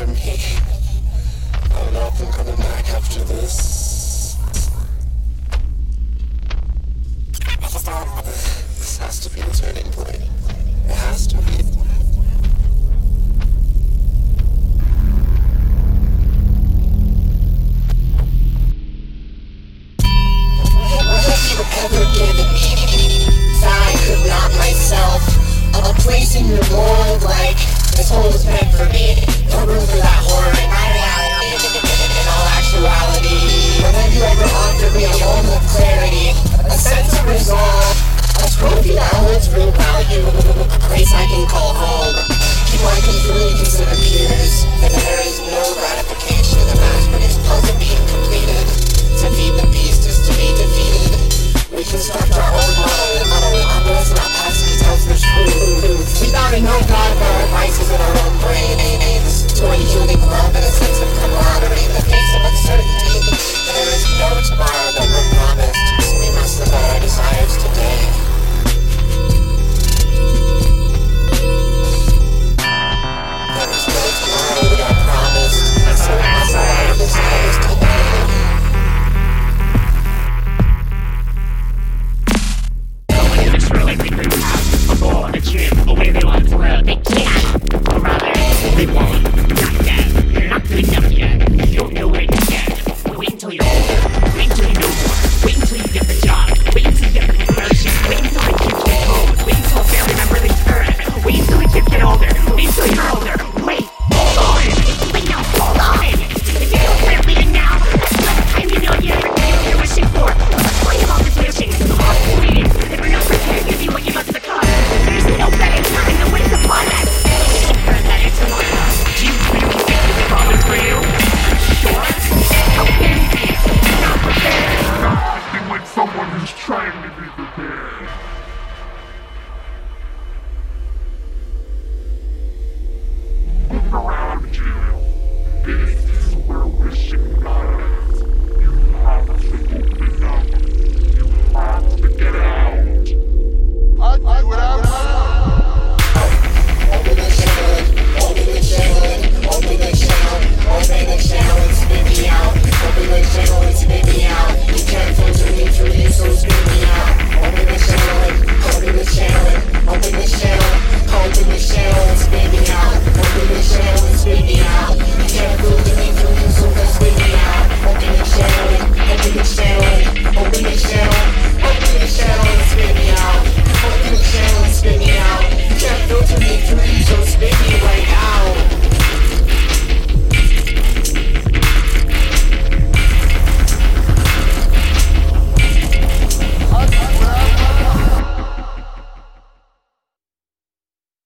for me. I don't know if I'm coming back after this. I just don't know. This has to be the turning point. It has to be. Ever given me, I could not myself. A place in your world like this hole is meant for me. Aruba. try.